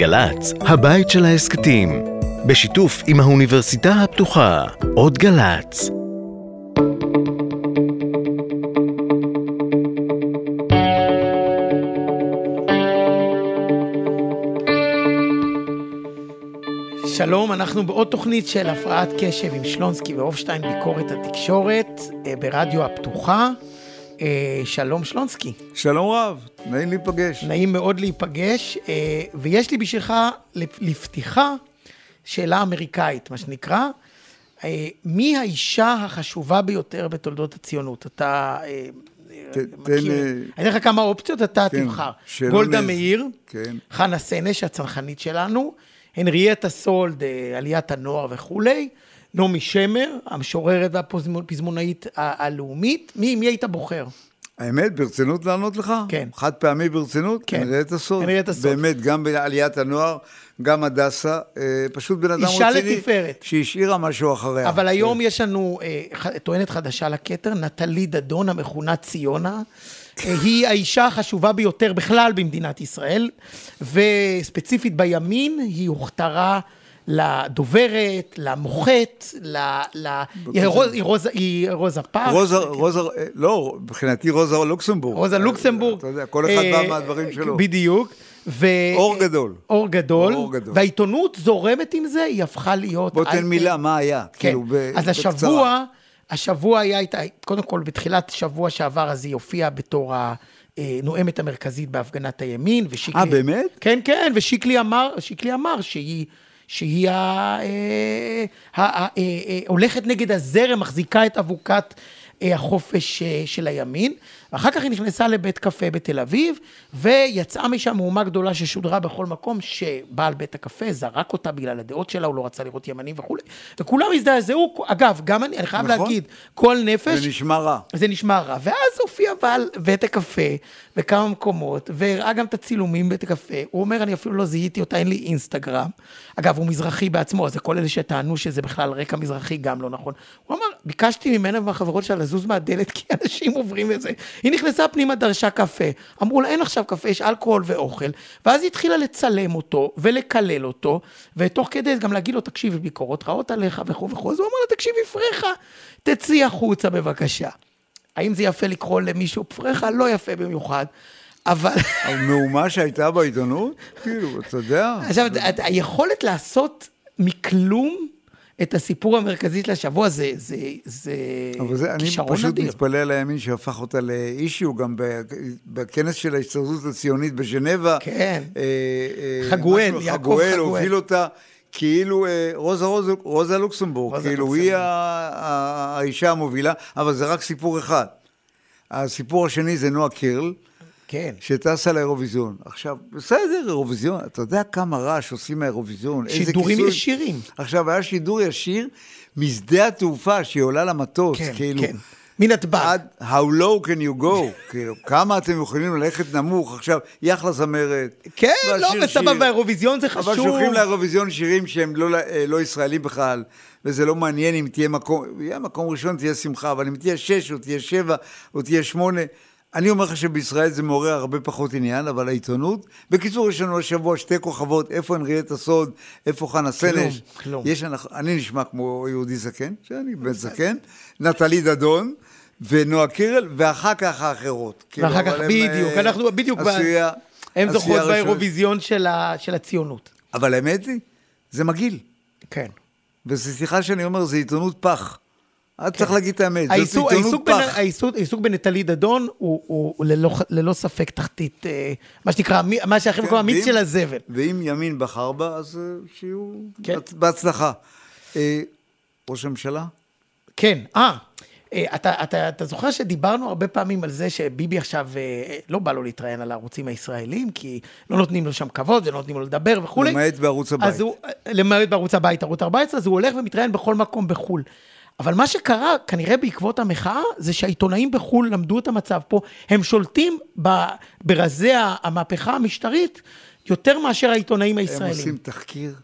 גל"צ, הבית של ההסכתים, בשיתוף עם האוניברסיטה הפתוחה, עוד גל"צ. שלום, אנחנו בעוד תוכנית של הפרעת קשב עם שלונסקי והופשטיין, ביקורת התקשורת אה, ברדיו הפתוחה. אה, שלום שלונסקי. שלום רב, נעים להיפגש. נעים מאוד להיפגש, אה, ויש לי בשבילך לפתיחה שאלה אמריקאית, מה שנקרא. מי האישה החשובה ביותר בתולדות הציונות? אתה מכיר, אני אתן לך כמה אופציות, אתה כן, תבחר. גולדה מאיר, כן. חנה סנש, הצנחנית שלנו, הנריאטה סולד, אה, עליית הנוער וכולי, נעמי שמר, המשוררת והפזמונאית הלאומית, מי, מי היית בוחר? האמת, ברצינות לענות לך? כן. חד פעמי ברצינות? כן. הנריאטה סולד. הנריאטה סולד. באמת, גם בעליית הנוער, גם הדסה, אה, פשוט בן אדם רציני. אישה לתפארת. שהשאירה משהו אחריה. אבל היום כן. יש לנו אה, טוענת חדשה לכתר, נטלי דדון, המכונה ציונה. היא האישה החשובה ביותר בכלל במדינת ישראל, וספציפית בימין היא הוכתרה לדוברת, למוחת, ל... ל... היא רוזה, היא רוזה פארק. רוזה, רוזה, לא, מבחינתי רוזה לוקסמבורג. רוזה לוקסמבורג. אתה יודע, כל אחד בא אה, מהדברים שלו. בדיוק. ו... אור גדול. אור גדול. אור גדול. והעיתונות זורמת עם זה, היא הפכה להיות... בוא תן מילה, מה היה? כן. כאילו, אז השבוע... השבוע היה איתה, קודם כל בתחילת שבוע שעבר אז היא הופיעה בתור הנואמת המרכזית בהפגנת הימין, ושיקלי... אה, באמת? כן, כן, ושיקלי אמר, שיקלי אמר שהיא... שהיא אה, ה, ה, אה, הולכת נגד הזרם, מחזיקה את אבוקת החופש של הימין. ואחר כך היא נכנסה לבית קפה בתל אביב, ויצאה משם מהומה גדולה ששודרה בכל מקום, שבעל בית הקפה זרק אותה בגלל הדעות שלה, הוא לא רצה לראות ימנים וכולי, וכולם הזדעזעו, אגב, גם אני, אני חייב נכון. להגיד, כל נפש... זה נשמע רע. זה נשמע רע. ואז הופיע בעל בית הקפה בכמה מקומות, והראה גם את הצילומים בבית הקפה. הוא אומר, אני אפילו לא זיהיתי אותה, אין לי אינסטגרם. אגב, הוא מזרחי בעצמו, אז כל אלה שטענו שזה בכלל רקע מזרחי, גם לא נכון. הוא אמר, ביקשתי ממנה ומהחברות שלה לזוז מהדלת, כי אנשים עוברים את זה. היא נכנסה פנימה, דרשה קפה. אמרו לה, אין עכשיו קפה, יש אלכוהול ואוכל. ואז היא התחילה לצלם אותו ולקלל אותו, ותוך כדי גם להגיד לו, תקשיבי, ביקורות רעות עליך וכו' וכו'. אז הוא אמר לה, תקשיבי, פרחה, תצאי החוצה בבקשה. האם זה יפה לקרוא למישהו פרחה? לא יפה במיוחד. אבל... המהומה שהייתה בעיתונות? כאילו, אתה יודע. עכשיו, היכולת לעשות מכלום את הסיפור המרכזי של השבוע, זה, זה, זה אבל זה, אני פשוט מתפלא על הימין שהפך אותה לאישיו, גם בכנס של ההסתדרות הציונית בז'נבה. כן. אה, אה, חגואל, יעקב חגואל. חגואל הוביל אותה. כאילו אה, רוזה, רוזה, רוזה לוקסמבורג, רוזה כאילו לוקסמבורג. היא האישה המובילה, אבל זה רק סיפור אחד. הסיפור השני זה נועה קירל, כן. שטסה לאירוויזיון. עכשיו, בסדר, אירוויזיון, אתה יודע כמה רעש עושים מהאירוויזיון, שידורים כיסוי... ישירים. עכשיו, היה שידור ישיר משדה התעופה, שהיא עולה למטוס, כן, כאילו. כן. מנתב"ג. עד How low can you go? כאילו, כמה אתם יכולים ללכת נמוך? עכשיו, היא אחלה זמרת. כן, לא, וסבבה, האירוויזיון זה חשוב. אבל שולחים לאירוויזיון שירים שהם לא, אה, לא ישראלים בכלל, וזה לא מעניין אם תהיה מקום, יהיה מקום ראשון תהיה שמחה, אבל אם תהיה שש, או תהיה שבע, או תהיה שמונה, אני אומר לך שבישראל זה מעורר הרבה פחות עניין, אבל העיתונות... בקיצור, יש לנו השבוע שתי כוכבות, איפה הנריאט הסוד, איפה חנה סנש. כלום, כלום. יש, אני נשמע כמו יהודי זקן, שאני בן זקן, נטלי דדון. ונועה קירל, ואחר כך האחרות. כאילו, ואחר כך, בדיוק, אה, אנחנו בדיוק, עשויה, הן זוכות באירוויזיון של, של הציונות. אבל האמת היא, זה מגעיל. כן. וזו שיחה שאני אומר, זה עיתונות פח. את צריך להגיד את האמת, זאת עיתונות פח. העיסוק בנטלי דדון הוא ללא ספק תחתית, אה, מה שנקרא, מה שאחרים קוראים המיץ של הזבל. ואם ימין בחר בה, אז אה, שיהיו כן. בהצלחה. אה, ראש הממשלה? כן, אה. אתה, אתה, אתה זוכר שדיברנו הרבה פעמים על זה שביבי עכשיו לא בא לו להתראיין על הערוצים הישראלים, כי לא נותנים לו שם כבוד ולא נותנים לו לדבר וכולי. למעט בערוץ הבית. הוא, למעט בערוץ הבית, ערוץ 14, אז הוא הולך ומתראיין בכל מקום בחו"ל. אבל מה שקרה, כנראה בעקבות המחאה, זה שהעיתונאים בחו"ל למדו את המצב פה, הם שולטים ברזי המהפכה המשטרית יותר מאשר העיתונאים הישראלים. הם עושים תחקיר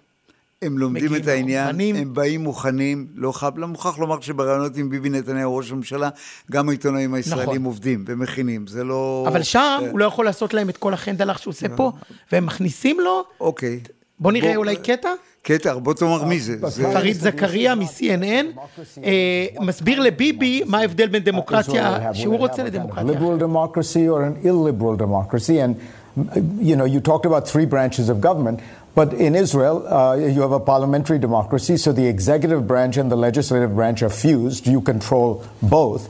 הם לומדים את העניין, מוכנים. הם באים מוכנים, לא חייב, לא מוכרח לומר שבראיונות עם ביבי נתניהו, ראש הממשלה, גם העיתונאים הישראלים נכון. עובדים ומכינים, זה לא... אבל שם אה, הוא לא יכול לעשות להם את כל החנדלח שהוא עושה פה, והם מכניסים לו, אוקיי. בוא נראה בוא, אולי אה, קטע. קטע, בוא תאמר מי זה. פריד זכריה מ-CNN, אה, מסביר לביבי מה ההבדל בין דמוקרטיה שהוא רוצה לדמוקרטיה. liberal democracy or an illiberal democracy. And, uh, you know, you talked about three branches of government, but in Israel, uh, you have a parliamentary democracy, so the executive branch and the legislative branch are fused. You control both.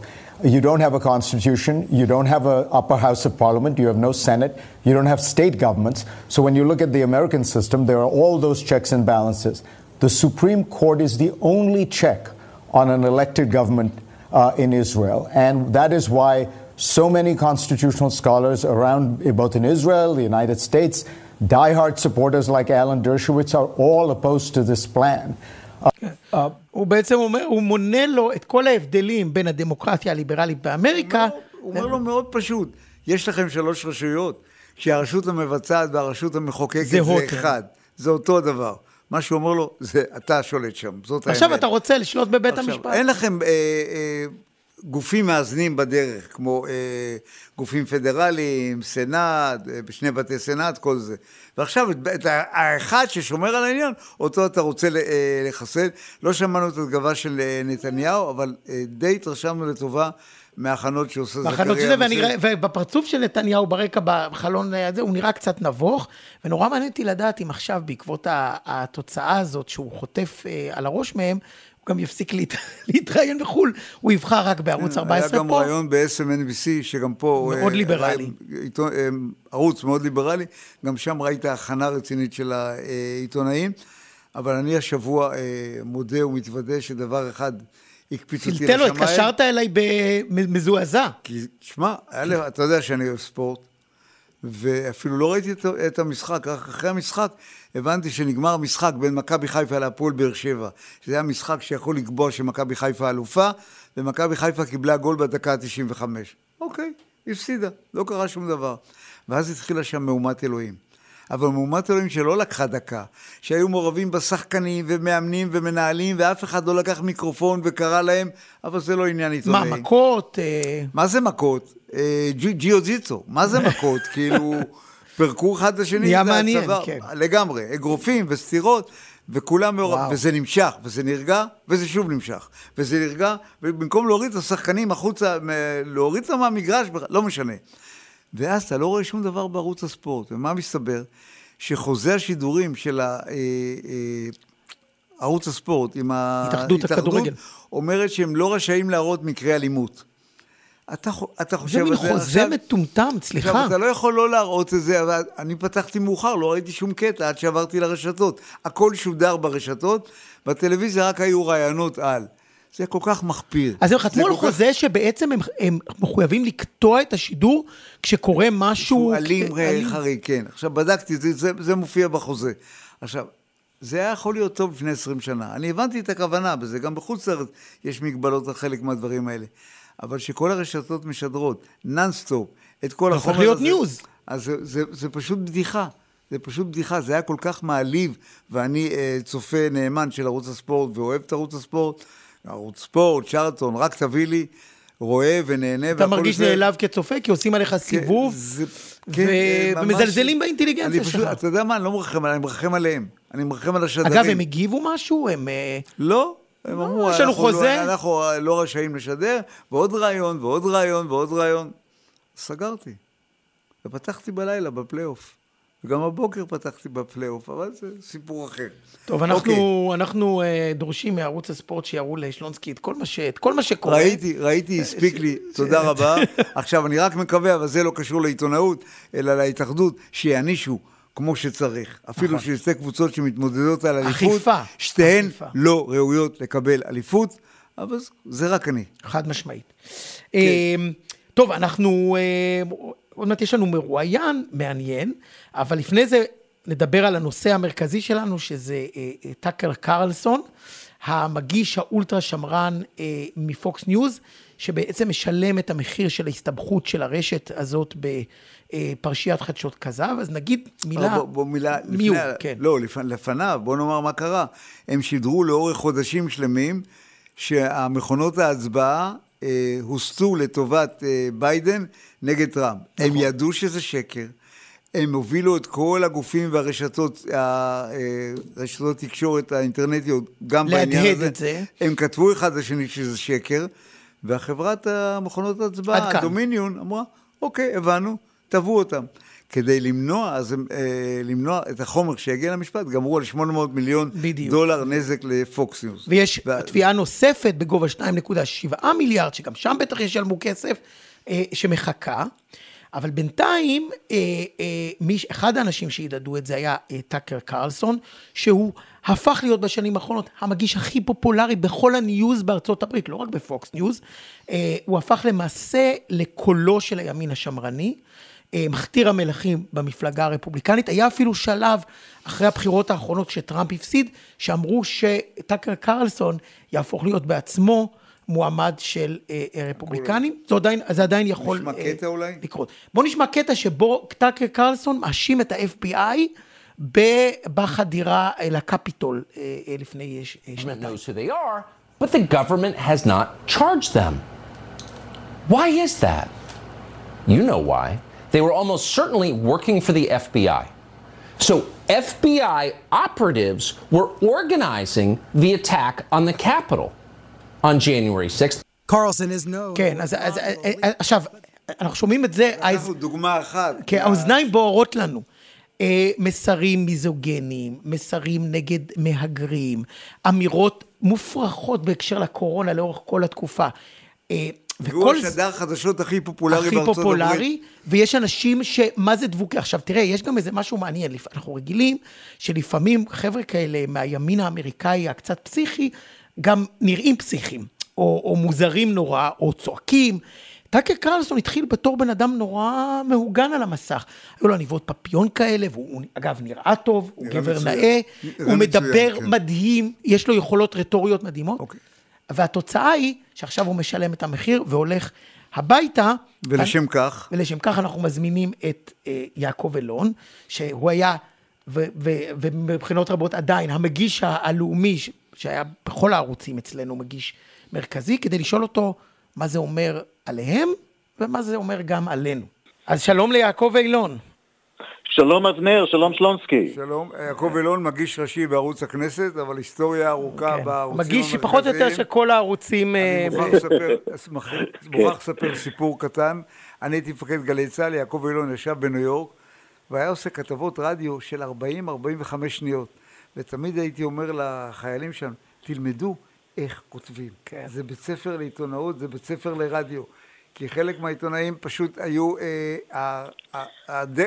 You don't have a constitution. You don't have an upper house of parliament. You have no senate. You don't have state governments. So when you look at the American system, there are all those checks and balances. The Supreme Court is the only check on an elected government uh, in Israel. And that is why so many constitutional scholars around, both in Israel, the United States, diehard supporters like Alan Dershowitz are all opposed to this plan. הוא בעצם אומר, הוא מונה לו את כל ההבדלים בין הדמוקרטיה הליברלית באמריקה. הוא אומר לו מאוד פשוט, יש לכם שלוש רשויות, שהרשות המבצעת והרשות המחוקקת זה. אחד, זה אותו הדבר. מה שהוא אומר לו, זה אתה שולט שם, זאת האמת. עכשיו אתה רוצה לשלוט בבית המשפט. אין לכם אה, אה, גופים מאזנים בדרך, כמו אה, גופים פדרליים, סנאט, אה, שני בתי סנאט, כל זה. ועכשיו, את, את האחד ששומר על העניין, אותו אתה רוצה אה, לחסל. לא שמענו את התגובה של אה, נתניהו, אבל אה, די התרשמנו לטובה מההכנות שעושה זכריה. בהכנות של זה, ואני, ובפרצוף של נתניהו ברקע בחלון הזה, הוא נראה קצת נבוך, ונורא מעניין אותי לדעת אם עכשיו, בעקבות התוצאה הזאת שהוא חוטף אה, על הראש מהם, גם יפסיק להת... להתראיין בחו"ל, הוא יבחר רק בערוץ 14 היה גם פה. רעיון ב-SMNBC, שגם פה... מאוד אה, ליברלי. אה, עיתון- אה, ערוץ מאוד ליברלי, גם שם ראית הכנה רצינית של העיתונאים, אבל אני השבוע אה, מודה ומתוודה שדבר אחד הקפיץ אותי לשמיים. התקשרת אליי במזועזע. כי, שמע, לי- אתה יודע שאני אוהב ספורט, ואפילו לא ראיתי את, המשחק, רק אחרי המשחק הבנתי שנגמר המשחק בין מכבי חיפה להפועל באר שבע, שזה היה משחק שיכול לקבוע שמכבי חיפה אלופה, ומכבי חיפה קיבלה גול בדקה ה-95. אוקיי, הפסידה, לא קרה שום דבר. ואז התחילה שם מהומת אלוהים. אבל מהומת אלוהים שלא לקחה דקה, שהיו מעורבים בה שחקנים ומאמנים ומנהלים, ואף אחד לא לקח מיקרופון וקרא להם, אבל זה לא עניין מה, עיתונאי. מכות? אה, מה זה מכות? אה, ג'י- ג'יו-ג'יצו, מה זה מכות? כאילו, פירקו אחד את השני. נהיה מעניין. כן. לגמרי, אגרופים וסטירות, וכולם מעורב, וואו. וזה נמשך, וזה נרגע, וזה שוב נמשך. וזה נרגע, ובמקום להוריד את השחקנים החוצה, להוריד אותם מהמגרש, לא משנה. ואז אתה לא רואה שום דבר בערוץ הספורט, ומה מסתבר? שחוזה השידורים של אה, אה, ערוץ הספורט עם התאחדות ההתאחדות הכדורגל. אומרת שהם לא רשאים להראות מקרי אלימות. אתה, אתה חושב זה מין חוזה עכשיו- מטומטם, סליחה. עכשיו, אתה לא יכול לא להראות את זה, אבל אני פתחתי מאוחר, לא ראיתי שום קטע עד שעברתי לרשתות. הכל שודר ברשתות, בטלוויזיה רק היו רעיונות על. זה כל כך מחפיר. אז הם חתמו על כל כך- חוזה שבעצם הם, הם מחויבים לקטוע את השידור כשקורה משהו... שהוא אלים אה, אלים. חריג, כן. עכשיו, בדקתי, זה, זה, זה מופיע בחוזה. עכשיו, זה היה יכול להיות טוב לפני 20 שנה. אני הבנתי את הכוונה בזה, גם בחוץ לארץ יש מגבלות על חלק מהדברים האלה. אבל שכל הרשתות משדרות, נאנסטופ, את כל הופך החומר להיות הזה... news. אז זה, זה, זה פשוט בדיחה. זה פשוט בדיחה, זה היה כל כך מעליב, ואני אה, צופה נאמן של ערוץ הספורט ואוהב את ערוץ הספורט, ערוץ ספורט, צ'רלטון, רק תביא לי, רואה ונהנה. אתה מרגיש זה- נעלב כצופה, כי עושים עליך סיבוב, זה- ו- כן, אה, ממש- ומזלזלים באינטליגנציה שלך. אתה יודע מה, אני לא מרחם עליהם, אני מרחם עליהם. אני מרחם על השדרים. אגב, הם הגיבו משהו? הם... אה, לא. הם אמרו, יש לנו אנחנו חוזה." לא- אנחנו לא רשאים לשדר, ועוד רעיון, ועוד רעיון, ועוד רעיון. סגרתי. ופתחתי בלילה בפלייאוף. וגם הבוקר פתחתי בפלייאוף, אבל זה סיפור אחר. טוב, אנחנו, אוקיי. אנחנו אה, דורשים מערוץ הספורט שיראו לשלונסקי את כל מה, ש, את כל מה שקורה. ראיתי, ראיתי, הספיק לי, תודה רבה. עכשיו, אני רק מקווה, אבל זה לא קשור לעיתונאות, אלא להתאחדות, שיענישו כמו שצריך. אפילו ששתי קבוצות שמתמודדות על אליפות, נכון. אכיפה. שתיהן אכיפה. לא ראויות לקבל אליפות, אבל זה רק אני. חד משמעית. כן. אה, טוב, אנחנו, אה, עוד מעט יש לנו מרואיין מעניין, אבל לפני זה נדבר על הנושא המרכזי שלנו, שזה אה, אה, טאקר קרלסון, המגיש האולטרה שמרן אה, מ Fox News, שבעצם משלם את המחיר של ההסתבכות של הרשת הזאת אה, פרשיית חדשות כזב, אז נגיד מילה... בוא, בוא מילה, מי לפני, הוא, כן. לא, לפ, לפניו, בוא נאמר מה קרה. הם שידרו לאורך חודשים שלמים שהמכונות ההצבעה אה, הוסטו לטובת אה, ביידן נגד טראמפ. נכון. הם ידעו שזה שקר. הם הובילו את כל הגופים והרשתות, הרשתות תקשורת האינטרנטיות, גם בעניין הזה. להדהד את זה. הם כתבו אחד לשני שזה שקר, והחברת המכונות ההצבעה. הדומיניון, אמרה, אוקיי, הבנו, תבעו אותם. כדי למנוע, אז, אה, למנוע את החומר שיגיע למשפט, גמרו על 800 מיליון בדיוק. דולר נזק לפוקס ניוז. ויש וה- תביעה נוספת בגובה 2.7 מיליארד, שגם שם בטח ישלמו כסף, אה, שמחכה. אבל בינתיים, אה, אה, מי, אחד האנשים שידרו את זה היה אה, טאקר קרלסון, שהוא הפך להיות בשנים האחרונות המגיש הכי פופולרי בכל ה news בארצות הברית, לא רק ב Fox News. אה, הוא הפך למעשה לקולו של הימין השמרני. אה, מכתיר המלכים במפלגה הרפובליקנית. היה אפילו שלב אחרי הבחירות האחרונות כשטראמפ הפסיד, שאמרו שטאקר קרלסון יהפוך להיות בעצמו מועמד של אה, אה, רפובליקנים. זה עדיין, זה עדיין יכול נשמע אה, קטע אולי? לקרות. בוא נשמע קטע שבו טאקר קרלסון מאשים את ה-FBI בחדירה לקפיטול לפני שנתיים. knows who they are, but the government has not charged them. Why is that? You know why. They were almost certainly working for the FBI. So, FBI operatives were organizing the attack on the Capitol on January 6th. Carlson is no. כן, אז, אז אה, אה, עכשיו, אנחנו שומעים את זה, אנחנו דוגמה אחת. כי האוזניים בוערות לנו. אה, מסרים מיזוגניים, מסרים נגד מהגרים, אמירות מופרכות בהקשר לקורונה לאורך כל התקופה. אה, והוא השדר החדשות הכי פופולרי הכי בארצות הברית. פופולרי, ויש אנשים שמה זה דבוקי. עכשיו תראה, יש גם איזה משהו מעניין, אנחנו רגילים שלפעמים חבר'ה כאלה מהימין האמריקאי הקצת פסיכי, גם נראים פסיכיים, או, או מוזרים נורא, או צועקים. טאקר קרלסון התחיל בתור בן אדם נורא מהוגן על המסך. היו לו עניבות פפיון כאלה, והוא הוא, אגב נראה טוב, הוא נראה גבר מצוין. נאה, הוא מדבר מצוין, כן. מדהים, יש לו יכולות רטוריות מדהימות. אוקיי. והתוצאה היא שעכשיו הוא משלם את המחיר והולך הביתה. ולשם כך, ולשם כך אנחנו מזמינים את אה, יעקב אלון, שהוא היה, ומבחינות רבות עדיין, המגיש הלאומי, ש- שהיה בכל הערוצים אצלנו מגיש מרכזי, כדי לשאול אותו מה זה אומר עליהם, ומה זה אומר גם עלינו. אז שלום ליעקב אילון. שלום אבנר, שלום שלונסקי. שלום, יעקב אילון, מגיש ראשי בערוץ הכנסת, אבל היסטוריה ארוכה כן. בערוצים מגיש פחות או יותר של כל הערוצים... אה, אני לספר, אשמח- מוכרח לספר סיפור קטן. אני הייתי מפקד גלי צה"ל, יעקב אילון ישב בניו יורק, והיה עושה כתבות רדיו של 40-45 שניות. ותמיד הייתי אומר לחיילים שם, תלמדו איך כותבים. כן. זה בית ספר לעיתונאות, זה בית ספר לרדיו. כי חלק מהעיתונאים פשוט היו, אה,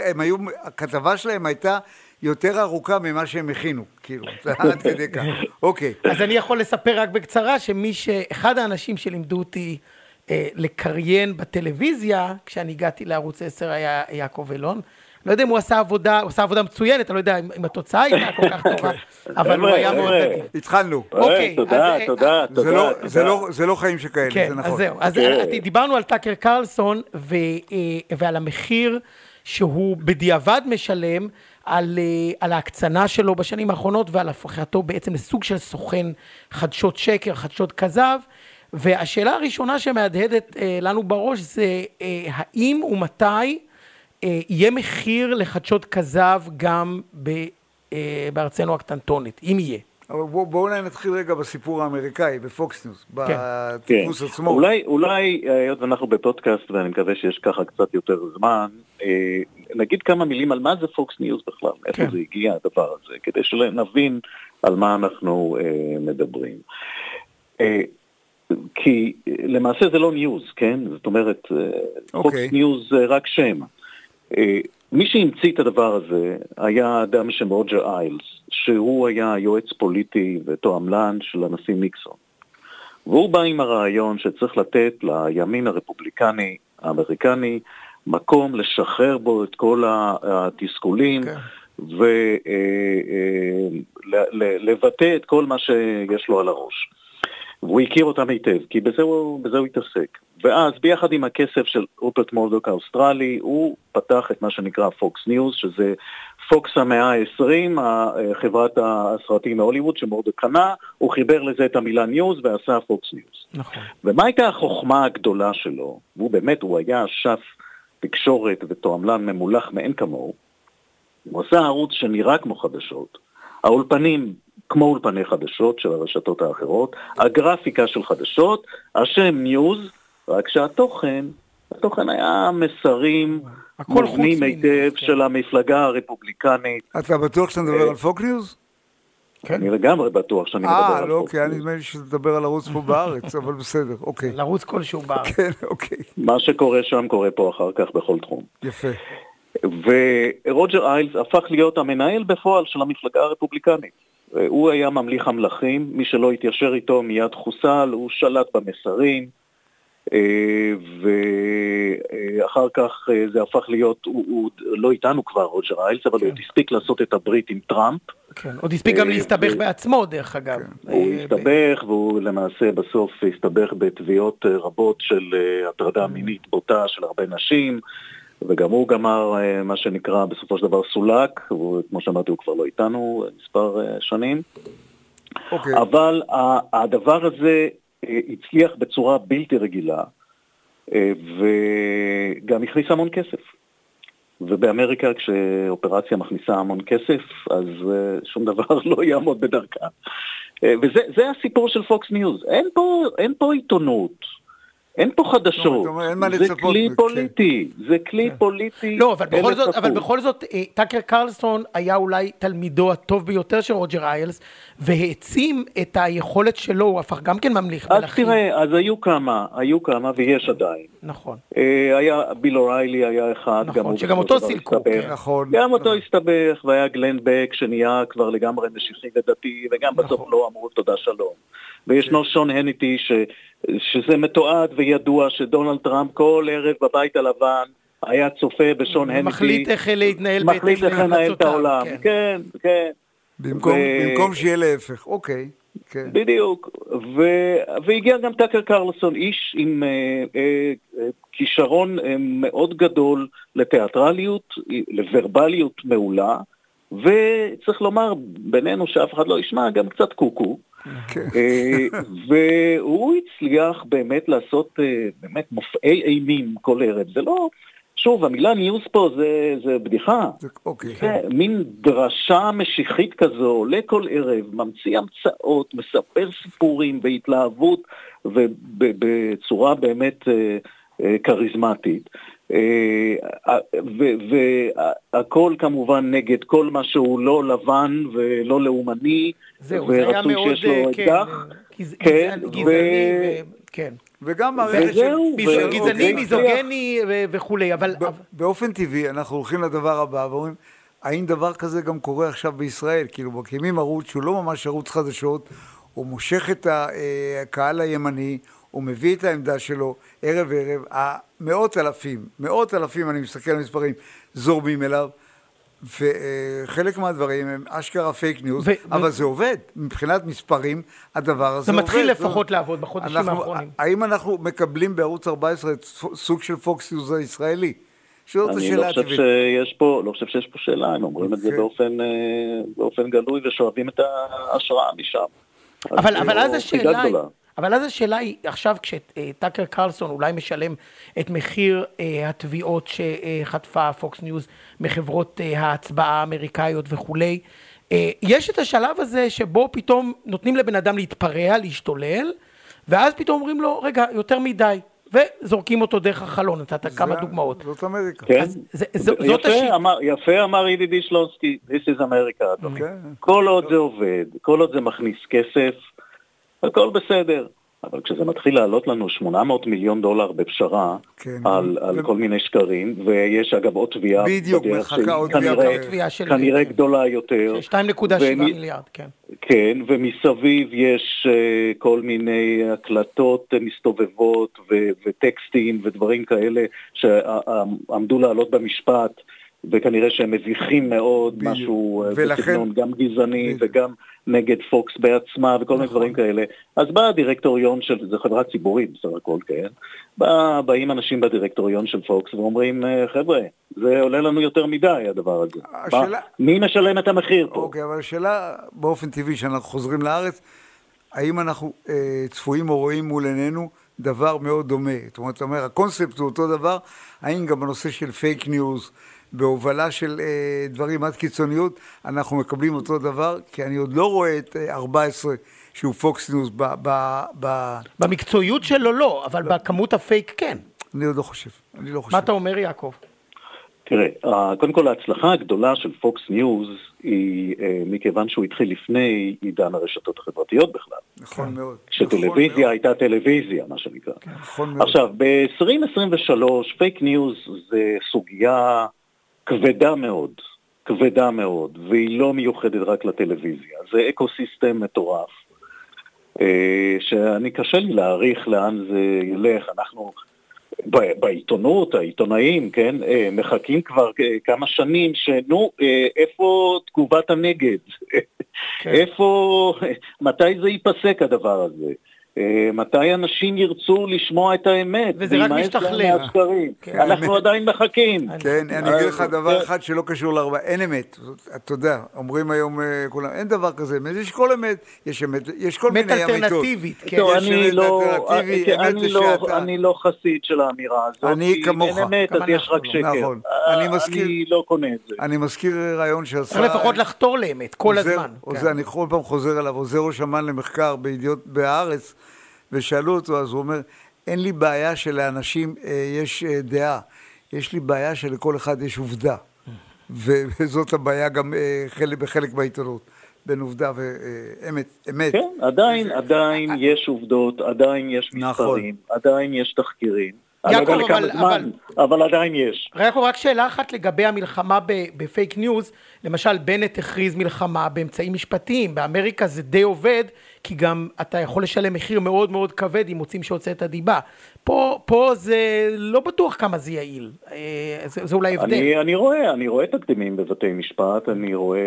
הם היו, הכתבה שלהם הייתה יותר ארוכה ממה שהם הכינו, כאילו, עד כדי כך. אוקיי. אז אני יכול לספר רק בקצרה שמי ש... אחד האנשים שלימדו אותי אה, לקריין בטלוויזיה, כשאני הגעתי לערוץ 10 היה יעקב אילון. לא יודע אם הוא עשה עבודה, הוא עשה עבודה מצוינת, אני לא יודע אם, התוצאה הייתה כל כך טובה, אבל הוא היה מאוד. נדיב. התחלנו. אוקיי, תודה, אה, תודה, זה תודה. לא, תודה. זה, לא, זה לא חיים שכאלה, כן, זה נכון. אז זהו. אז כן. אה, דיברנו על טאקר קרלסון אה, ועל המחיר שהוא בדיעבד משלם על, אה, על ההקצנה שלו בשנים האחרונות ועל הפיכתו בעצם לסוג של סוכן חדשות שקר, חדשות כזב. והשאלה הראשונה שמהדהדת אה, לנו בראש זה אה, האם ומתי אה, יהיה מחיר לחדשות כזב גם ב, אה, בארצנו הקטנטונת, אם יהיה. אבל בואו בוא אולי נתחיל רגע בסיפור האמריקאי, ב Fox News, כן. בטיפוס עצמו. אולי, אולי, אה, היות ואנחנו בפודקאסט, ואני מקווה שיש ככה קצת יותר זמן, אה, נגיד כמה מילים על מה זה Fox News בכלל, כן. זה הגיע הדבר הזה, כדי שנבין על מה אנחנו אה, מדברים. אה, כי אה, למעשה זה לא news, כן? זאת אומרת, Fox אוקיי. News זה רק שם. אה, מי שהמציא את הדבר הזה היה אדם בשם רוג'ר איילס, שהוא היה יועץ פוליטי ותועמלן של הנשיא ניקסון. והוא בא עם הרעיון שצריך לתת לימין הרפובליקני האמריקני מקום לשחרר בו את כל התסכולים כן. ולבטא את כל מה שיש לו על הראש. והוא הכיר אותם היטב, כי בזה הוא, בזה הוא התעסק. ואז ביחד עם הכסף של רופרט מורדוק האוסטרלי, הוא פתח את מה שנקרא Fox News, שזה Fox המאה ה-20, חברת הסרטים מהוליווד שמורדוק קנה, הוא חיבר לזה את המילה news ועשה Fox News. נכון. ומה הייתה החוכמה הגדולה שלו? והוא באמת, הוא היה שף תקשורת ותועמלן ממולח מאין כמוהו. הוא עשה ערוץ שנראה כמו חדשות. האולפנים כמו אולפני חדשות של הרשתות האחרות, הגרפיקה של חדשות, השם news, רק שהתוכן, התוכן היה מסרים מובנים היטב כן. של המפלגה הרפובליקנית. אתה בטוח שאתה מדבר על Fox News? כן. אני לגמרי בטוח שאני מדבר על Fox News. אה, לא, כי היה נדמה לי שאתה מדבר על ערוץ פה בארץ, אבל בסדר, אוקיי. על ערוץ כלשהו בארץ. כן, אוקיי. מה שקורה שם קורה פה אחר כך בכל תחום. יפה. ורוג'ר איילס הפך להיות המנהל בפועל של המפלגה הרפובליקנית. הוא היה ממליך המלכים, מי שלא התיישר איתו מיד חוסל, הוא שלט במסרים, אה, ואחר כך אה, זה הפך להיות, הוא, הוא לא איתנו כבר רוג'ר איילס, אבל כן. הוא הספיק לעשות את הברית עם טראמפ. כן, עוד הספיק גם אה, להסתבך בעצמו דרך אגב. כן. הוא הסתבך, והוא למעשה בסוף הסתבך בתביעות רבות של הטרדה מינית בוטה של הרבה נשים. וגם הוא גמר אה, מה שנקרא בסופו של דבר סולק, וכמו שאמרתי הוא כבר לא איתנו מספר אה, שנים. Okay. אוקיי. אבל הדבר הזה אה, הצליח בצורה בלתי רגילה, וגם הכניס המון כסף. ובאמריקה כשאופרציה מכניסה המון כסף, אז שום דבר לא יעמוד בדרכה. וזה הסיפור של Fox News. אין פה, אין פה עיתונות. אין פה חדשות, זה כלי פוליטי, זה כלי פוליטי. לא, אבל בכל זאת, אה, טאקר קרלסון היה אולי תלמידו הטוב ביותר של רוג'ר איילס, והעצים את היכולת שלו, הוא הפך גם כן ממליך מלכים. אז תראה, אז היו כמה, היו כמה, ויש עדיין. נכון. אה, היה, ביל אוריילי היה אחד, נכון, שגם אותו סילקו. כן. נכון. גם אותו הסתבך, והיה גלן בק שנהיה כבר לגמרי משיחי ודתי, וגם בסוף נכון. לא אמרו תודה שלום. וישנו כן. שון הניטי ש... שזה מתועד וידוע שדונלד טראמפ כל ערב בבית הלבן היה צופה בשון הניטי. מחליט איך להתנהל מחליט איך לנהל את העולם, כן, כן. כן. במקום, ו... במקום שיהיה להפך, אוקיי. כן. בדיוק, ו... והגיע גם טאקר קרלסון, איש עם אה, אה, אה, כישרון אה, מאוד גדול לתיאטרליות, לוורבליות מעולה, וצריך לומר בינינו שאף אחד לא ישמע, גם קצת קוקו. כן. אה, והוא הצליח באמת לעשות אה, באמת מופעי אימים כל ערב. זה לא... שוב, המילה ניוז פה זה, זה בדיחה. אוקיי. זה מין דרשה משיחית כזו, עולה כל ערב, ממציא המצאות, מספר סיפורים בהתלהבות ובצורה באמת אה, אה, כריזמטית. אה, והכל כמובן נגד כל מה שהוא לא לבן ולא לאומני, זהו, זה היה מאוד, כן, כן, גזעני, כן. וגם מערכת של... גזעני, מיזוגני וכולי, אבל... באופן טבעי, אנחנו הולכים לדבר הבא ואומרים, האם דבר כזה גם קורה עכשיו בישראל? כאילו, מקימים ערוץ שהוא לא ממש ערוץ חדשות, הוא מושך את הקהל הימני, הוא מביא את העמדה שלו ערב ערב, מאות אלפים, מאות אלפים, אני מסתכל על מספרים, זורמים אליו, וחלק מהדברים הם אשכרה fake news, ו- אבל ו- זה עובד, מבחינת מספרים, הדבר הזה עובד. זה מתחיל לפחות לעבוד בחודשים אנחנו, האחרונים. האם אנחנו מקבלים בערוץ 14 סוג של Fox News הישראלי? שזאת השאלה הטבעית. אני לא חושב שיש פה, לא חושב שיש פה שאלה, הם אומרים את זה. באופן, אה, באופן גלוי ושואבים את ההשראה משם. אבל, אבל אז השאלה. אבל אז השאלה היא, עכשיו כשטאקר קרלסון אולי משלם את מחיר אה, התביעות שחטפה Fox News מחברות אה, ההצבעה האמריקאיות וכולי, אה, יש את השלב הזה שבו פתאום נותנים לבן אדם להתפרע, להשתולל, ואז פתאום אומרים לו, רגע, יותר מדי. וזורקים אותו דרך החלון, נתת כמה דוגמאות. זאת אמריקה. כן, זה, ז, זאת השיטה. אמר, יפה אמר ידידי שלונסקי, This is America, אדוני. כן. כל עוד זה עובד, כל עוד זה מכניס כסף, הכל בסדר. אבל כשזה מתחיל לעלות לנו 800 מיליון דולר בפשרה כן. על, על ו... כל מיני שקרים, ויש אגב עוד תביעה, בדיוק, מחכה עוד תביעה, של... כנראה גדולה יותר. 2.7 ו... מיליארד, כן. כן, ומסביב יש uh, כל מיני הקלטות מסתובבות ו- וטקסטים ודברים כאלה שעמדו לעלות במשפט. וכנראה שהם מביכים מאוד, בדיוק. משהו אה, ולכן- בסגנון גם גזעני בדיוק. וגם נגד Fox בעצמה וכל מיני נכון. דברים כאלה. אז בא הדירקטוריון של, זו חברה ציבורית בסך הכל, כן? בא, באים אנשים בדירקטוריון של Fox ואומרים, אה, חבר'ה, זה עולה לנו יותר מדי הדבר הזה. השאלה- מה, מי משלם את המחיר פה? אוקיי, אבל השאלה באופן טבעי, שאנחנו חוזרים לארץ, האם אנחנו אה, צפויים או רואים מול עינינו דבר מאוד דומה? זאת אומרת, אתה אומר, הקונספט הוא אותו דבר, האם גם בנושא של fake news, בהובלה של אה, דברים עד קיצוניות, אנחנו מקבלים אותו דבר? כי אני עוד לא רואה את אה, 14 שהוא Fox News ב... ב, ב במקצועיות שלו לא, אבל בכמות הפייק כן. אני עוד לא חושב, אני לא חושב. מה אתה אומר, יעקב? תראה, אה, קודם כל ההצלחה הגדולה של Fox News היא אה, מכיוון שהוא התחיל לפני עידן הרשתות החברתיות בכלל. נכון מאוד. נכון כשטלוויזיה מאוד. הייתה טלוויזיה, מה שנקרא. נכון מאוד. עכשיו, ב-2023 fake news זה סוגיה כבדה מאוד, כבדה מאוד, והיא לא מיוחדת רק לטלוויזיה. זה ecosystem מטורף, אה, שאני קשה לי להעריך לאן זה ילך. אנחנו בעיתונות, העיתונאים, כן, אה, מחכים כבר אה, כמה שנים שנו, איפה תגובת הנגד? איפה, מתי זה ייפסק הדבר הזה? אה, מתי אנשים ירצו לשמוע את האמת? וזה רק משתכלל. כן. אנחנו עדיין מחכים. כן, אני אגיד לך אה, דבר כן. אחד שלא קשור להרבה, אין אמת. אתה יודע, אומרים היום כולם, אין דבר כזה אמת, יש כל אמת, יש אמת, יש כל מיני אמיתות. אלטרנטיבית, כן. טוב, יש אני אמת לא, כן, אמת אני לא, לשעתה. אני לא חסיד של האמירה הזאת. אני כי כמוך. אין אמת, אז יש רק לא. שקר. נכון. אני מסכים. אני לא קונה את זה. אני מזכיר רעיון שעשה... צריך לפחות לחתור לאמת, כל הזמן. כן. אני כל פעם חוזר אליו, עוזר ראש אמ"ן למחקר בידיעות בהארץ, ושאלו אותו, אז הוא אומר, אין לי בעיה שלאנשים אה, יש אה, דעה, יש לי בעיה שלכל אחד יש עובדה. ו- וזאת הבעיה גם אה, חלק, בחלק מהעיתונות, בין עובדה ואמת. אמת. כן, עדיין, עדיין יש עובדות, עדיין יש נכון. מספרים, עדיין יש תחקירים. אני לא יודע יעקב, לכמה אבל- זמן, אבל עדיין יש. יעקב, רק שאלה אחת לגבי המלחמה ב- ב fake news. למשל, בנט הכריז מלחמה באמצעים משפטיים. באמריקה זה די עובד, כי גם אתה יכול לשלם מחיר מאוד מאוד כבד אם מוצאים שהוצאת דיבה. פה, פה זה לא בטוח כמה זה יעיל. אה, זה, זה אולי הבדל. אני, אני רואה, אני רואה תקדימים בבתי משפט, אני רואה,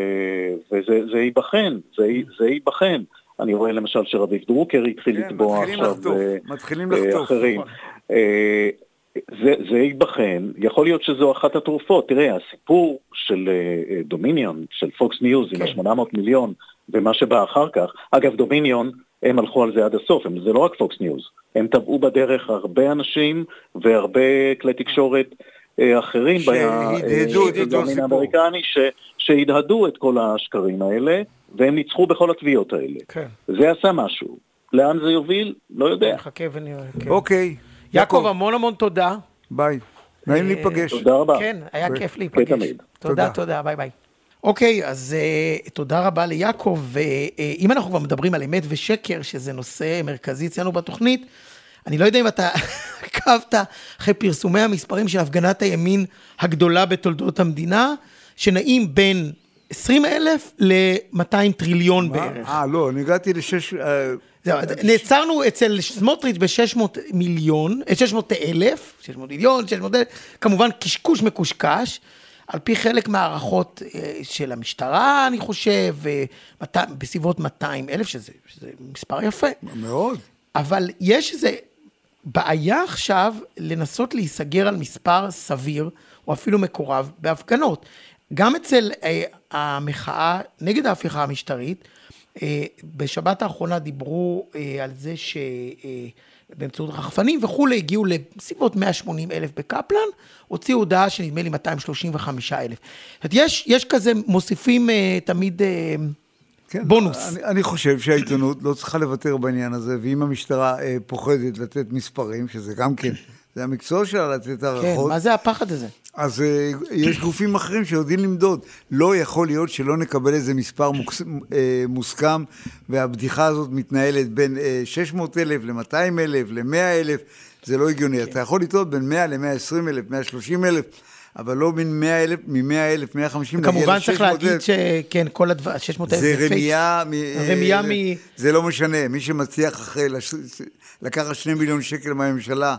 וזה זה ייבחן, זה, זה ייבחן. אני רואה למשל שרביב דרוקר התחיל כן, לתבוע מתחילים עכשיו לחטוף, אה, מתחילים לחטוף, אחרים. אה, זה, זה ייבחן, יכול להיות שזו אחת התרופות. תראה, הסיפור של אה, אה, דומיניון, של פוקס ניוז, עם כן. ה-800 מיליון, ומה שבא אחר כך, אגב, דומיניון, הם הלכו על זה עד הסוף, הם, זה לא רק פוקס ניוז, הם תבעו בדרך הרבה אנשים והרבה כלי תקשורת אחרים, ב- שהדהדו את אותו במין סיפור. האמריקני, ש, שהדהדו את כל השקרים האלה, והם ניצחו בכל התביעות האלה. כן. זה עשה משהו. לאן זה יוביל? לא יודע. נחכה ונראה. כן. אוקיי. יעקב, המון המון תודה. ביי. נעים אה, להיפגש. תודה רבה. כן, היה כיף להיפגש. תודה, תודה. תודה, ביי ביי. אוקיי, אז אה, תודה רבה ליעקב, ואם אה, אנחנו כבר מדברים על אמת ושקר, שזה נושא מרכזי אצלנו בתוכנית, אני לא יודע אם אתה עקבת אחרי פרסומי המספרים של הפגנת הימין הגדולה בתולדות המדינה, שנעים בין 20 אלף ל-200 טריליון בערך. אה, לא, אני הגעתי לשש... אה, זהו, נעצרנו אצל סמוטריץ' ב-600 מיליון, אה, 600 אלף, 600 מיליון, 600 אלף, כמובן קשקוש מקושקש, על פי חלק מהערכות אה, של המשטרה, אני חושב, אה, 200 בסביבות 200 אלף, שזה, שזה מספר יפה. מאוד. אבל יש איזה בעיה עכשיו לנסות להיסגר על מספר סביר, או אפילו מקורב, בהפגנות. גם אצל אה, המחאה נגד ההפיכה המשטרית, אה, בשבת האחרונה דיברו אה, על זה שבאמצעות רחפנים וכולי, הגיעו לסביבות 180 אלף בקפלן, הוציאו הודעה שנדמה לי 235 אלף. זאת אומרת, יש, יש כזה, מוסיפים אה, תמיד... אה, כן, בונוס. אני, אני חושב שהעיתונות לא צריכה לוותר בעניין הזה, ואם המשטרה אה, פוחדת לתת מספרים, שזה גם כן, זה המקצוע שלה לתת כן, הערכות, מה זה הפחד הזה? אז אה, יש גופים אחרים שיודעים למדוד. לא יכול להיות שלא נקבל איזה מספר מוקס, אה, מוסכם, והבדיחה הזאת מתנהלת בין אה, 600 אלף ל-200 אלף, ל-100 אלף, זה לא הגיוני. אתה יכול לטעות בין 100 ל-120 אלף, 130 אלף. אבל לא בין 100 אלף, מ-100 אלף, 150 כמובן צריך להגיד שכן, כל הדבר, 600 אלף זה זה פייק. רמייה, מ- רמייה אה, מ- זה לא משנה, מי שמצליח אחרי לקחת שני מיליון שקל מהממשלה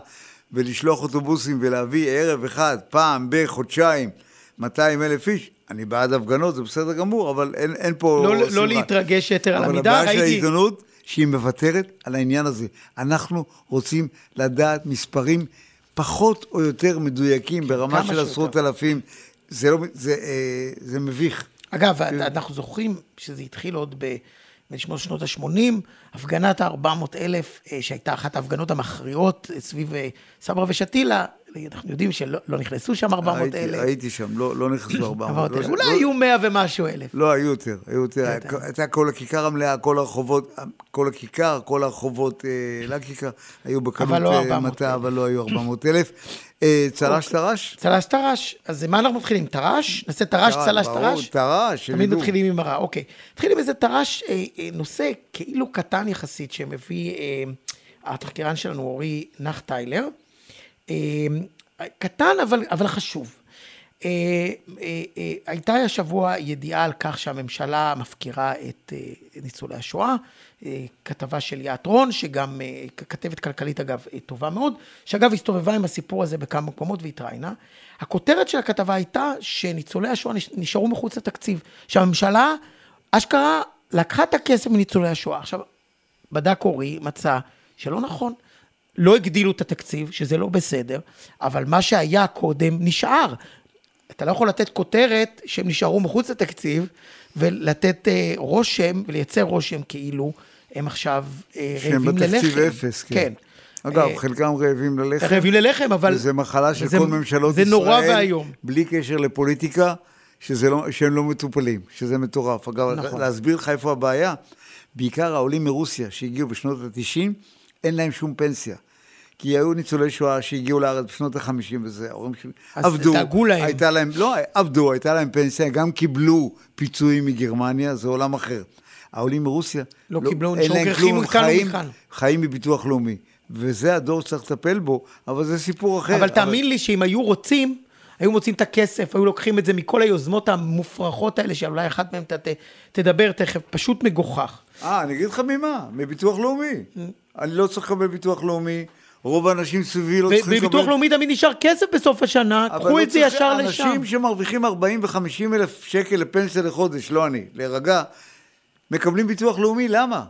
ולשלוח אוטובוסים ולהביא ערב אחד, פעם בחודשיים, 200 אלף איש, אני בעד הפגנות, זה בסדר גמור, אבל אין, אין פה... לא, שמחה. לא להתרגש יתר על אבל המידה, הבעיה של ראיתי... העיתונות, שהיא מוותרת על העניין הזה. אנחנו רוצים לדעת מספרים פחות או יותר מדויקים ברמה כמה של שיותר. עשרות אלפים. זה, לא, זה, אה, זה מביך. אגב, כן. אנחנו זוכרים שזה התחיל עוד ב... בשנות שנות ה-80, הפגנת ה-400 אלף, אה, שהייתה אחת ההפגנות המכריעות אה, סביב אה, סברה ושתילה, אנחנו יודעים שלא לא נכנסו שם 400 הייתי, אלף. הייתי שם, לא, לא נכנסו 400. 400 לא, אלף. אולי לא, היו 100 ומשהו אלף. לא, היו יותר, היו יותר. הייתה כל הכיכר המלאה, כל הרחובות, כל הכיכר, כל הרחובות אה, לכיכר, היו בקלות לא אה, 400 מטע, אלף. אבל לא היו 400 אלף. אה, צל"ש טר"ש? צל"ש טר"ש, אז מה אנחנו מתחילים? טר"ש? נעשה טר"ש, טר"ש, צל"ש ברור, טר"ש? טר"ש, תמיד. מתחילים עם הרע, אוקיי. נתחיל עם איזה טר"ש, נושא כאילו קטן יחסית, שמביא התחקירן שלנו, אורי נחטיילר. אה, קטן, אבל, אבל חשוב. אה, אה, אה, הייתה השבוע ידיעה על כך שהממשלה מפקירה את ניצולי השואה, אה, כתבה של ליאת רון, שגם כתבת כלכלית אגב טובה מאוד, שאגב הסתובבה עם הסיפור הזה בכמה מקומות והתראיינה. הכותרת של הכתבה הייתה שניצולי השואה נש- נשארו מחוץ לתקציב, שהממשלה אשכרה לקחה את הכסף מניצולי השואה. עכשיו, בדק אורי, מצא שלא נכון. לא הגדילו את התקציב, שזה לא בסדר, אבל מה שהיה קודם נשאר. אתה לא יכול לתת כותרת שהם נשארו מחוץ לתקציב, ולתת אה, רושם, ולייצר רושם כאילו הם עכשיו אה, שהם רעבים ללחם. בתקציב אפס, כן. כן. אגב, אה, חלקם רעבים ללחם. רעבים ללחם, אבל... וזה מחלה של וזה- כל ממשלות זה ישראל. נורא ואיום. בלי קשר לפוליטיקה, שזה לא, שהם לא מטופלים, שזה מטורף. אגב, נכון. להסביר לך איפה הבעיה, בעיקר העולים מרוסיה שהגיעו בשנות ה-90, אין להם שום פנסיה. כי היו ניצולי שואה שהגיעו לארץ בשנות ה-50 וזה, ההורים שלי אז עבדו. דאגו להם. הייתה להם, לא, עבדו, הייתה להם פנסיה, גם קיבלו פיצויים מגרמניה, זה עולם אחר. העולים מרוסיה, לא קיבלו, אין להם כלום, הם חיים-. חיים מביטוח לאומי. וזה הדור שצריך לטפל בו, אבל זה סיפור אחר. אבל תאמין לי שאם היו רוצים, היו מוצאים את הכסף, היו לוקחים את זה מכל היוזמות המופרכות האלה, שאולי אחת מהן אתה ת- תדבר תכף, פשוט מגוחך. אה, אני אגיד לך ממה, מביטוח לאומי. אני לא צריך לקבל ביטוח לאומי, רוב האנשים סביבי לא צריכים לקבל... ובביטוח לאומי תמיד נשאר כסף בסוף השנה, קחו לא את זה ישר לשם. אנשים שמרוויחים 40 ו-50 אלף שקל לפנסיה לחודש, לא אני, להירגע, מקבלים ביטוח לאומי, למה?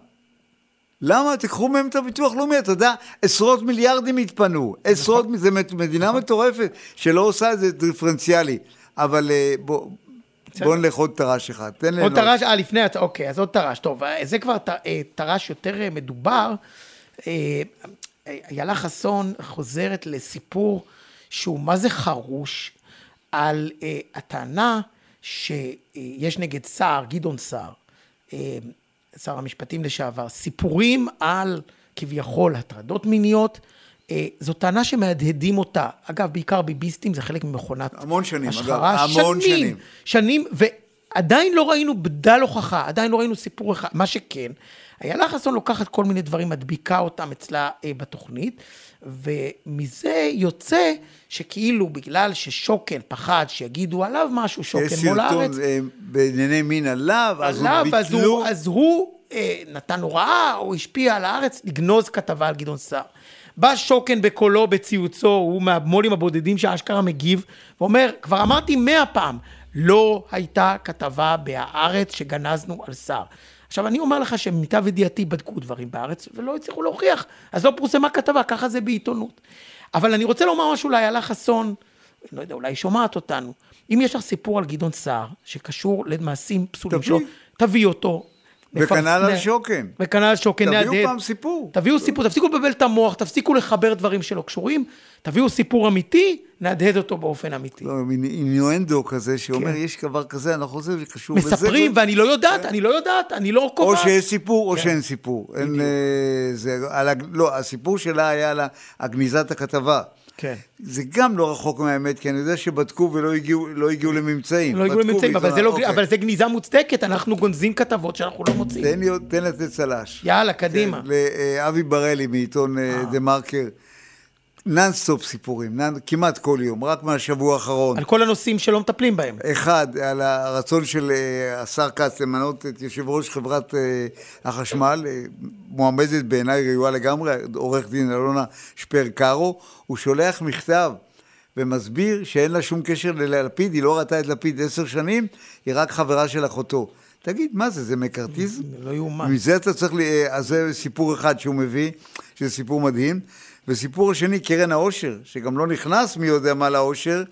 למה? תיקחו מהם את הביטוח לאומי, אתה יודע, עשרות מיליארדים התפנו, עשרות, נכון. זה מדינה מטורפת שלא עושה את זה דיפרנציאלי, אבל אה, בוא, בוא נלך עוד טר"ש אחד, תן עוד ליהנות. טר"ש, אה, לפני, אוקיי, אז עוד טר"ש. טוב, אה, זה כבר אה, טר"ש יותר אה, מדובר. איילה חסון חוזרת לסיפור שהוא מה זה חרוש, על אה, הטענה שיש נגד סער, גדעון סער, אה, שר המשפטים לשעבר, סיפורים על כביכול הטרדות מיניות. אה, זו טענה שמהדהדים אותה. אגב, בעיקר ביביסטים, זה חלק ממכונת המון שנים, אגב, השחרה. המון שנים. שנים, ועדיין לא ראינו בדל הוכחה, עדיין לא ראינו סיפור אחד. מה שכן, איילה חסון לוקחת כל מיני דברים, מדביקה אותם אצלה אה, בתוכנית, ומזה יוצא שכאילו בגלל ששוקן פחד שיגידו עליו משהו, יש שוקן מול הארץ, סרטון אה, בענייני מין עליו, אז הוא עליו, אז ביטלו... הוא, אז הוא אה, נתן הוראה, או השפיע על הארץ, לגנוז כתבה על גדעון סער. בא שוקן בקולו, בציוצו, הוא מהמו"לים הבודדים שאשכרה מגיב, ואומר, כבר אמרתי מאה פעם, לא הייתה כתבה בהארץ שגנזנו על סער. עכשיו, אני אומר לך שממיטב ידיעתי בדקו דברים בארץ, ולא הצליחו להוכיח, אז לא פורסמה כתבה, ככה זה בעיתונות. אבל אני רוצה לומר משהו לאיילה חסון, לא יודע, אולי היא שומעת אותנו. אם יש לך סיפור על גדעון סער, שקשור למעשים פסולים. שלו, תביא אותו. וכנ"ל על שוקן. וכנ"ל על שוקן, תביאו נהדהד. פעם סיפור. תביאו סיפור, תפסיקו לבלבל את המוח, תפסיקו לחבר דברים שלא קשורים, תביאו סיפור אמיתי, נהדהד אותו באופן אמיתי. לא, מין אינואנדו כזה, שאומר, כן. יש דבר כזה, אנחנו חושבים שזה קשור בזה. מספרים, ו- ואני לא יודעת, אני לא יודעת, אני לא או קובעת. שיש סיפור או כן. שאין סיפור. אין, אה, זה, על, לא, הסיפור שלה היה על הגניזת הכתבה. כן. זה גם לא רחוק מהאמת, כי אני יודע שבדקו ולא הגיעו, לא הגיעו לממצאים. לא הגיעו לממצאים, אבל לא- אוקיי. אבל זה גניזה מוצדקת, אנחנו גונזים כתבות שאנחנו לא מוצאים. תן לתת צל"ש. יאללה, קדימה. כן, לאבי בר-אלי מעיתון אה, דה מרקר. נאנסטופ סיפורים, non... כמעט כל יום, רק מהשבוע האחרון. על כל הנושאים שלא מטפלים בהם. אחד, על הרצון של אה, השר כץ למנות את יושב ראש חברת אה, החשמל, אה, מועמדת בעיניי ראויה לגמרי, עורך דין אלונה שפר קארו, הוא שולח מכתב ומסביר שאין לה שום קשר ללפיד, היא לא ראתה את לפיד עשר שנים, היא רק חברה של אחותו. תגיד, מה זה, זה מקארתיזם? לא יאומן. מזה אתה צריך. אז זה סיפור אחד שהוא מביא, שזה סיפור מדהים. וסיפור השני, קרן העושר, שגם לא נכנס מי יודע מה לעושר,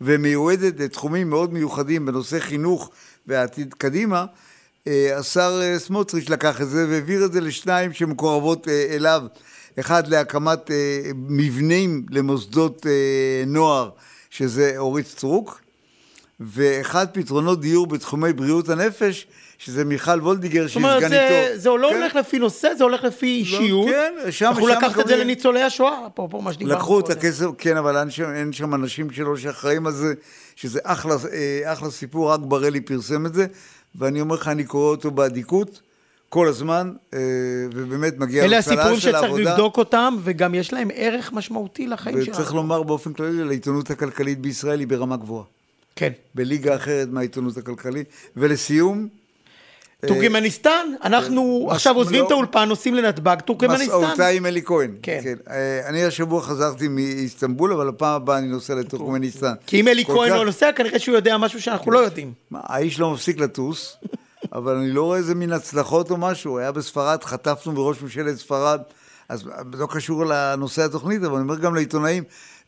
ומיועדת לתחומים מאוד מיוחדים בנושא חינוך והעתיד קדימה. אה, השר אה, סמוטריץ' לקח את זה והעביר את זה לשניים שמקורבות אה, אליו. אחד להקמת מבנים למוסדות נוער, שזה אורית סטרוק, ואחד פתרונות דיור בתחומי בריאות הנפש, שזה מיכל וולדיגר, שהיא סגניתו. זאת אומרת, זה, זה לא כן. הולך לפי נושא, זה הולך לפי לא, אישיות. כן, שם... אנחנו לקחת את זה לניצולי השואה, אפרופו מה שדיברנו לקחו את הכסף, כן, אבל אין שם, אין שם אנשים שלו שאחראים על זה, שזה אחלה, אה, אחלה סיפור, רק בר-אלי פרסם את זה, ואני אומר לך, אני קורא אותו באדיקות. כל הזמן, אה, ובאמת מגיע אלה הסיפורים שצריך לבדוק אותם, וגם יש להם ערך משמעותי לחיים שלנו. וצריך לומר באופן כללי, לעיתונות הכלכלית בישראל היא ברמה גבוהה. כן. בליגה אחרת מהעיתונות הכלכלית. ולסיום, טורקמניסטן, אנחנו אה, עכשיו עוזבים לא- את האולפן, נוסעים לנתב"ג, טורקמניסטן. מסעותיי עם אלי כהן. כן. כן. אה, אני השבוע חזרתי מאיסטנבול, אבל הפעם הבאה אני נוסע לטורקמניסטן. כי אם אלי כהן לא נוסע, כנראה שהוא יודע משהו שאנחנו לא יודעים. האיש לא מפסיק לטוס, אבל אני לא רואה איזה מין הצלחות או משהו. היה בספרד, חטפנו מראש ממשלת ספרד, אז לא קשור לנושא התוכנית, אבל אני אומר גם לעיתונאים,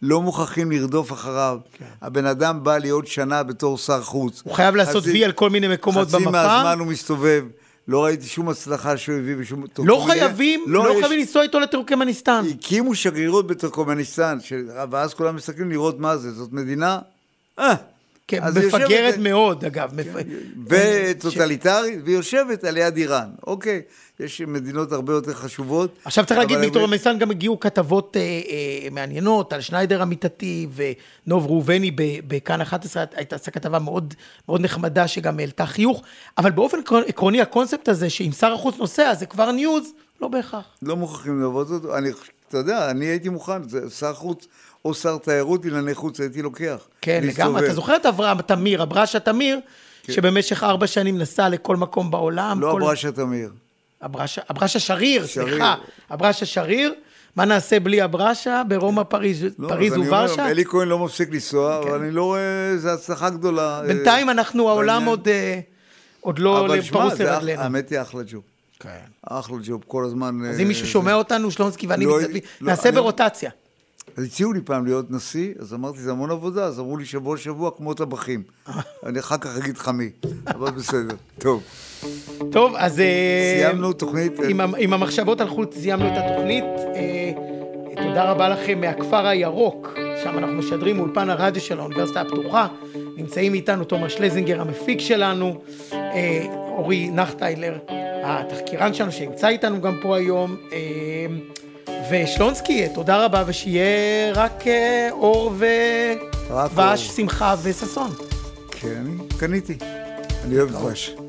לא מוכרחים לרדוף אחריו. כן. הבן אדם בא להיות שנה בתור שר חוץ. הוא חייב לעשות וי על כל מיני מקומות חצי במפה. חצי מהזמן הוא מסתובב. לא ראיתי שום הצלחה שהוא הביא בשום... לא חייבים, לא, לא יש... חייבים לנסוע איתו לטורקמניסטן. הקימו שגרירות בטורקמניסטן, ש... ואז כולם מסתכלים לראות מה זה. זאת מדינה... אה, כן, מפגרת יושבת... מאוד, אגב. כן, מפ... וטוטליטרית, ש... ויושבת על יד איראן. אוקיי. יש מדינות הרבה יותר חשובות. עכשיו צריך להגיד, מטורקמניסטן גם הגיעו כתבות אה, אה, מעניינות טל שניידר עמיתתי ונוב ראובני בכאן 11, הייתה כתבה מאוד, מאוד נחמדה שגם העלתה חיוך, אבל באופן עקרוני הקונספט הזה שאם שר החוץ נוסע זה כבר news, לא בהכרח. לא מוכרחים לעבוד אותו, אני, אתה יודע, אני הייתי מוכן, שר חוץ או שר תיירות לענייני חוץ הייתי לוקח. כן, לגמרי, אתה זוכר את אברהם תמיר, אברשה תמיר, כן. שבמשך ארבע שנים נסע לכל מקום בעולם. לא כל... אברשה תמיר. אברשה, אברשה שריר, שריר, סליחה, אברשה שריר. מה נעשה בלי אברשה ברומא, פריז, לא, פריז וורשה? אלי כהן לא מפסיק לנסוע, כן. אבל אני לא רואה איזו הצלחה גדולה. בינתיים אנחנו, העולם עוד, אה, עוד לא פרוס לרגלינו. האמת היא אחלה ג'וב. כן. אחלה ג'וב, כל הזמן... אז אם מישהו שומע אותנו, שלונסקי ואני לא, מתנדבים, לא, נעשה ברוטציה. אז הציעו לי פעם להיות נשיא, אז אמרתי, זה המון עבודה, אז אמרו לי שבוע שבוע כמו טבחים. אני אחר כך אגיד חמי, אבל בסדר, טוב. טוב, אז... אה, סיימנו תוכנית. עם, עם המחשבות על חוץ סיימנו את התוכנית. אה, תודה רבה לכם מהכפר הירוק, שם אנחנו משדרים מאולפן הרדיו של האוניברסיטה הפתוחה. נמצאים איתנו תומר שלזינגר המפיק שלנו, אה, אורי נחטיילר, התחקירן שלנו שנמצא איתנו גם פה היום. ושלונסקי, תודה רבה, ושיהיה רק אור ודבש, שמחה וששון. כן, אני קניתי. אני אוהב דבש.